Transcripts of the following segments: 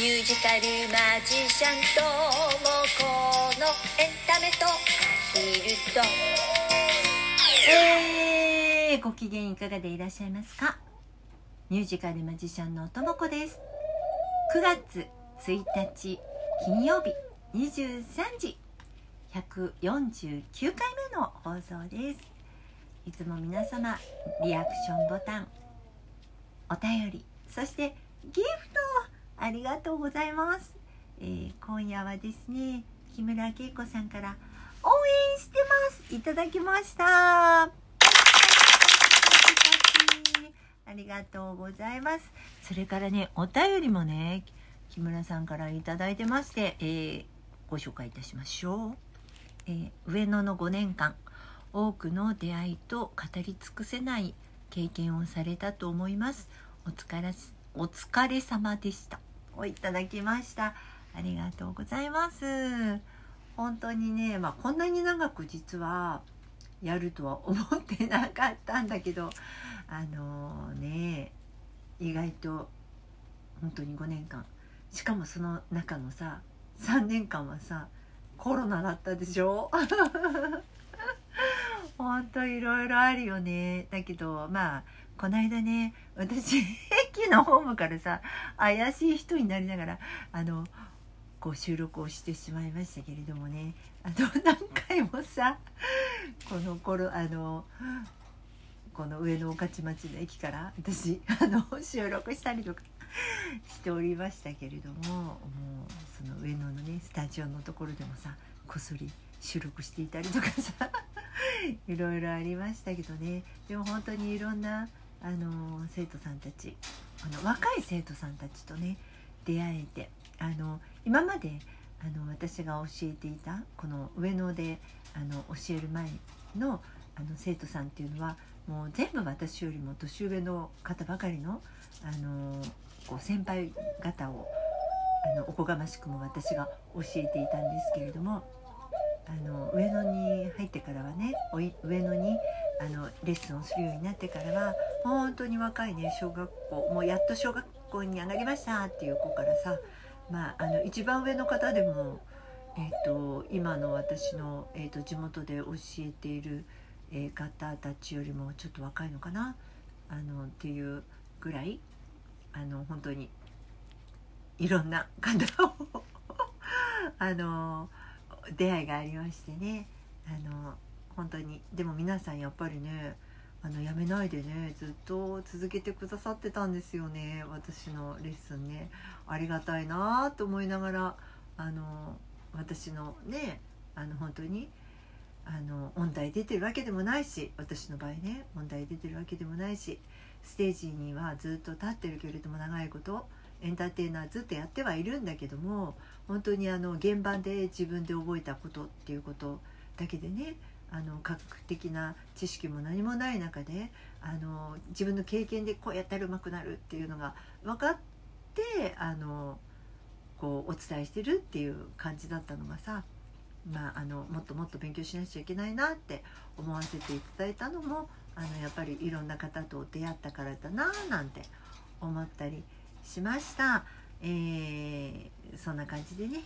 ミュージカルマジシャンともこのエンタメとアヒルと。えー、ご機嫌いかがでいらっしゃいますか？ミュージカルマジシャンのともこです。9月1日金曜日23時149回目の放送です。いつも皆様リアクションボタンお便りそしてギフトありがとうございます、えー今夜はですね木村恵子さんから応援してます。いただきました。ありがとうございます。それからねお便りもね木村さんからいただいてまして、えーご紹介いたしましょう、えー上野の5年間多くの出会いと語り尽くせない経験をされたと思います。お疲れお疲れ様でした。をいただきました。ありがとうございます。本当にねまあこんなに長く実はやるとは思ってなかったんだけどあのね意外と本当に5年間。しかもその中のさ3年間はさコロナだったでしょ？本当いろいろあるよね。だけどまあこの間ね私駅のホームからさ怪しい人になりながらあのこう収録をしてしまいましたけれどもね。あの何回もさこの頃あのこの上野御徒町の駅から私あの収録したりとかしておりましたけれどももうその上野のねスタジオのところでもさこっそり収録していたりとかさいろいろありましたけどね。でも本当にいろんなあの生徒さんたちあの若い生徒さんたちとね出会えてあの今まであの私が教えていたこの上野であの教える前のあの生徒さんっていうのはもう全部私よりも年上の方ばかりのあのこう先輩方をあのおこがましくも私が教えていたんですけれどもあの上野に入ってからはねおい上野にあのレッスンをするようになってからは本当に若いね小学校もうやっと小学校に上がりましたっていう子からさまああの一番上の方でも、えー、と今の私の、えー、と地元で教えている、えー方たちよりもちょっと若いのかなあのっていうぐらいあの本当にいろんな方を あの出会いがありましてねあの本当に。でも皆さんやっぱりねあのやめないでねずっと続けてくださってたんですよね私のレッスンね。ありがたいなと思いながらあの私のねあの本当にあの問題出てるわけでもないし私の場合ね問題出てるわけでもないしステージにはずっと立ってるけれども長いことエンターテイナーずっとやってはいるんだけども本当にあの現場で自分で覚えたことっていうことだけでねあの科学的な知識も何もない中であの自分の経験でこうやったらうまくなるっていうのが分かってあのこうお伝えしてるっていう感じだったのがさ、まあ、あのもっともっと勉強しなくちゃいけないなって思わせていただいたのもあのやっぱりいろんな方と出会ったからだななんて思ったりしました。えーそんな感じでね、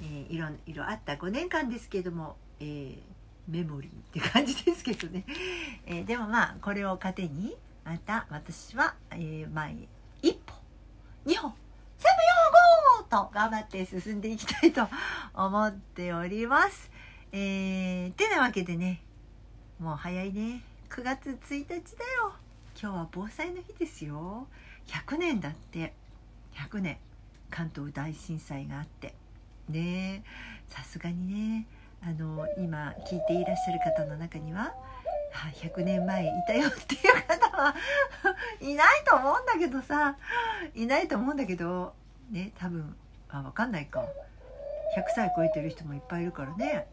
えーいろいろあった5年間ですけども、えーメモリーって感じですけどね、えーでもまあこれを糧にまた私は、えー前一歩二歩三歩四歩と頑張って進んでいきたいと思っております。えー、てなわけでねもう早いね。9月1日だよ。今日は防災の日ですよ。100年だって。100年。関東大震災があって。ねえ。さすがにね。あの今聞いていらっしゃる方の中には100年前いたよっていう方は いないと思うんだけどさいないと思うんだけどね多分あ分かんないか。100歳超えてる人もいっぱいいるからね。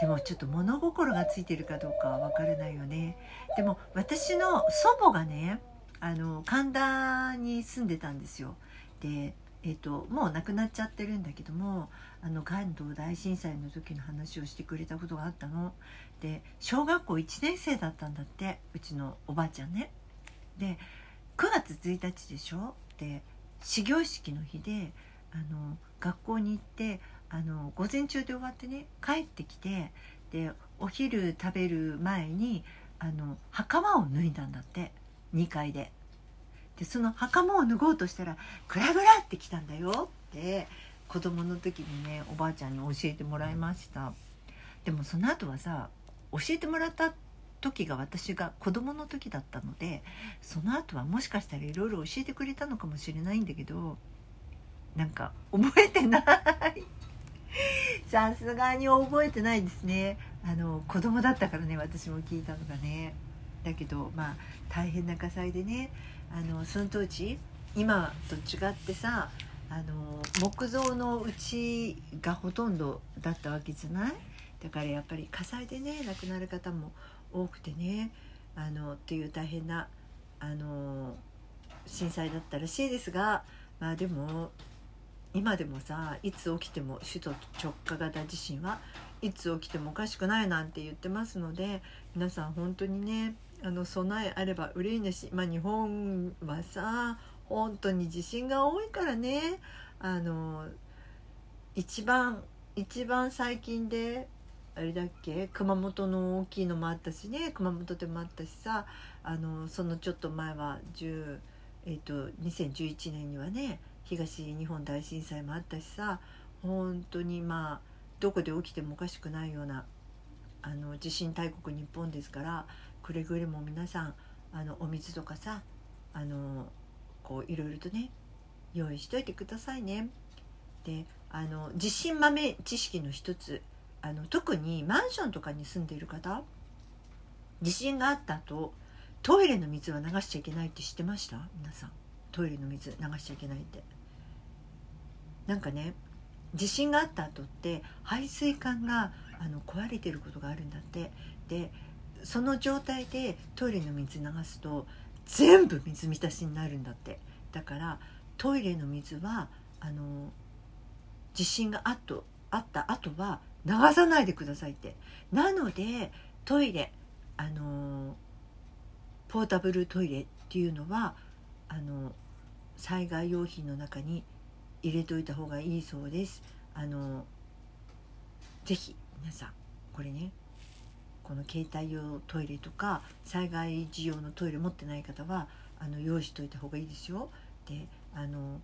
でもちょっと物心がついてるかどうかは分からないよね。でも私の祖母がねあの神田に住んでたんですよ。でえー、ともう亡くなっちゃってるんだけどもあの関東大震災の時の話をしてくれたことがあったので小学校1年生だったんだってうちのおばあちゃんねで9月1日でしょ？で始業式の日であの学校に行ってあの午前中で終わってね帰ってきてでお昼食べる前にあの袴を脱いだんだって2階で。でその袴を脱ごうとしたら「グラグラ!」って来たんだよって子供の時にねおばあちゃんに教えてもらいました。でもその後はさ教えてもらった時が私が子供の時だったのでその後はもしかしたらいろいろ教えてくれたのかもしれないんだけどなんか覚えてない。さすがに覚えてないですね。あの子供だったからね私も聞いたのがね。だけどまあ大変な火災でねあのその当時今と違ってさあの木造の家がほとんどだったわけじゃない？だからやっぱり火災でね亡くなる方も多くてねあのっていう大変なあの震災だったらしいですがまあでも今でもさいつ起きても首都直下型地震はいつ起きてもおかしくないなんて言ってますので皆さん本当にねあの備えあれば憂いなし、まあ、日本はさ本当に地震が多いからね。あの一番一番最近であれだっけ？熊本の大きいのもあったしね。熊本でもあったしさ。あのそのちょっと前は10、えーと、2011年にはね東日本大震災もあったしさ。本当にまあどこで起きてもおかしくないようなあの地震大国日本ですからくれぐれも皆さんあのお水とかさあのこういろいろとね用意しといてくださいね。であの地震豆知識の一つ。あの特にマンションとかに住んでいる方地震があった後トイレの水は流しちゃいけないって知ってました？皆さん。トイレの水流しちゃいけないって。なんかね地震があった後って排水管があの壊れてることがあるんだって。でその状態でトイレの水流すと全部水浸しになるんだって。だからトイレの水はあの地震があとあった後は流さないでくださいって。なのでトイレあのポータブルトイレっていうのはあの災害用品の中に入れといた方がいいそうです。あのぜひ皆さんこれねこの携帯用トイレとか災害時用のトイレ持ってない方はあの用意しといた方がいいですよ。であの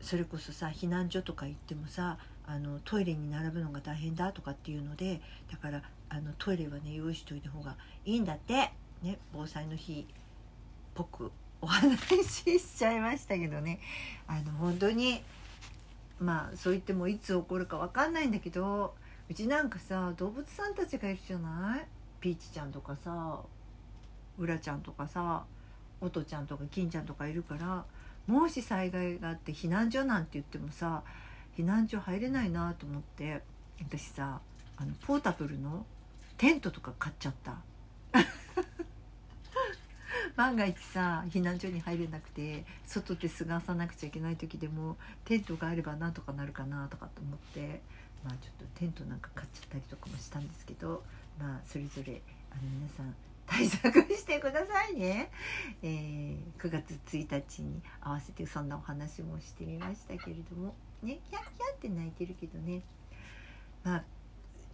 それこそさ避難所とか行ってもさあのトイレに並ぶのが大変だとかっていうのでだからあのトイレはね用意しといた方がいいんだってね防災の日っぽくお話ししちゃいましたけどねあの本当にまあそう言ってもいつ起こるか分かんないんだけどうちなんかさ動物さんたちがいるじゃない？ピーチちゃんとかさうらちゃんとかさおとちゃんとか金ちゃんとかいるからもし災害があって避難所なんて言ってもさ避難所入れないなと思って私さあのポータブルのテントとか買っちゃった。万が一さ避難所に入れなくて外で過ごさなくちゃいけない時でもテントがあればなんとかなるかなとかと思ってまあちょっとテントなんか買っちゃったりとかもしたんですけどまあそれぞれあの皆さん対策してくださいね、えー、9月1日に合わせてそんなお話もしてみましたけれども。ねキャッキャって泣いてるけどね。まあ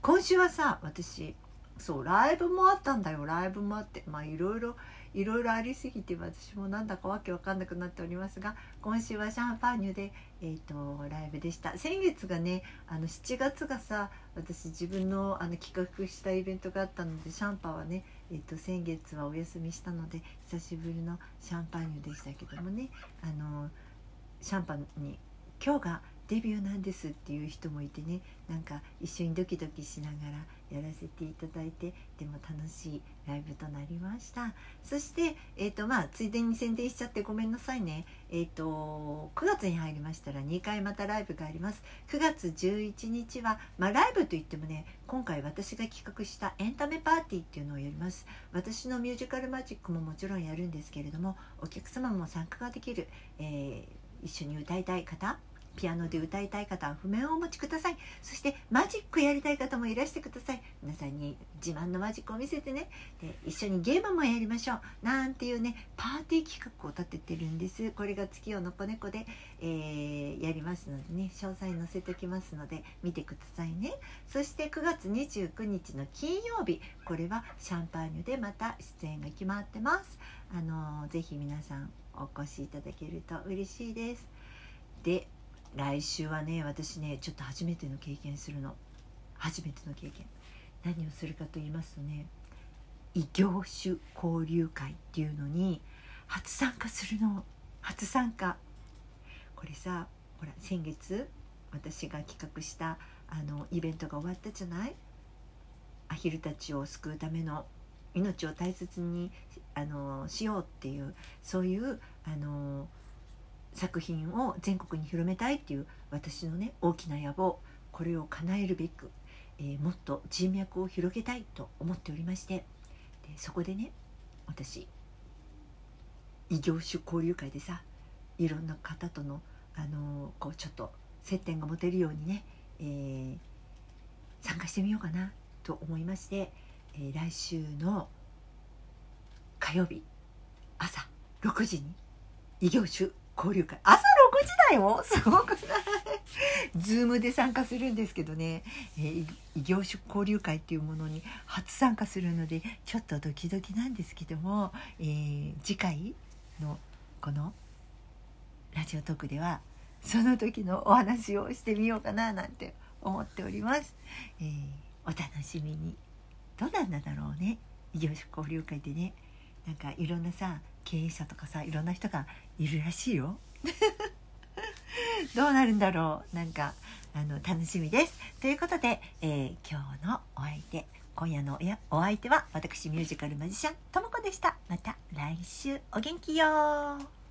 今週はさ私そうライブもあったんだよライブもあって。まあいろいろいろいろありすぎて私もなんだかわけわかんなくなっておりますが今週はシャンパーニュで、えーと、ライブでした。先月がねあの7月がさ私自分のあの企画したイベントがあったのでシャンパーはね、えーと、先月はお休みしたので久しぶりのシャンパーニュでしたけどもねあのシャンパンに今日がデビューなんですっていう人もいてねなんか一緒にドキドキしながらやらせていただいてでも楽しいライブとなりました。そして、えーとまあ、ついでに宣伝しちゃってごめんなさいね。えっ、ー、と9月に入りましたら2回またライブがあります。9月11日は、まあ、ライブといってもね今回私が企画したエンタメパーティーっていうのをやります。私のミュージカルマジックももちろんやるんですけれどもお客様も参加ができる、えー、一緒に歌いたい方ピアノで歌いたい方は譜面をお持ちください。そしてマジックやりたい方もいらしてください。皆さんに自慢のマジックを見せてね。で一緒にゲームもやりましょう。なんていうねパーティー企画を立ててるんです。これが月夜の子猫で、えー、やりますのでね。詳細載せておきますので見てくださいね。そして9月29日の金曜日。これはシャンパーニュでまた出演が決まってます。あのー、ぜひ皆さんお越しいただけると嬉しいです。で来週はね私ねちょっと初めての経験するの。初めての経験。何をするかと言いますとね異業種交流会っていうのに初参加するの。初参加。これさほら先月私が企画したあのイベントが終わったじゃない？アヒルたちを救うための命を大切にあのしようっていうそういうあの作品を全国に広めたいっていう私のね大きな野望これを叶えるべく、えー、もっと人脈を広げたいと思っておりましてでそこでね私異業種交流会でさいろんな方との、あのー、こうちょっと接点が持てるようにね、えー、参加してみようかなと思いまして、え来週の火曜日朝6時に異業種交流会。朝6時だよ。すごくない？ズームで参加するんですけどね、えー、異業種交流会っていうものに初参加するのでちょっとドキドキなんですけども、えー、次回のこのラジオトークではその時のお話をしてみようかななんて思っております、えー、お楽しみに。どうなんだろうね？異業種交流会でね。なんかいろんなさ経営者とかさいろんな人がいるらしいよ。どうなるんだろう。なんかあの楽しみです。ということで、えー、今日のお相手今夜のお相手は私ミュージカルマジシャンともこでした。また来週お元気よ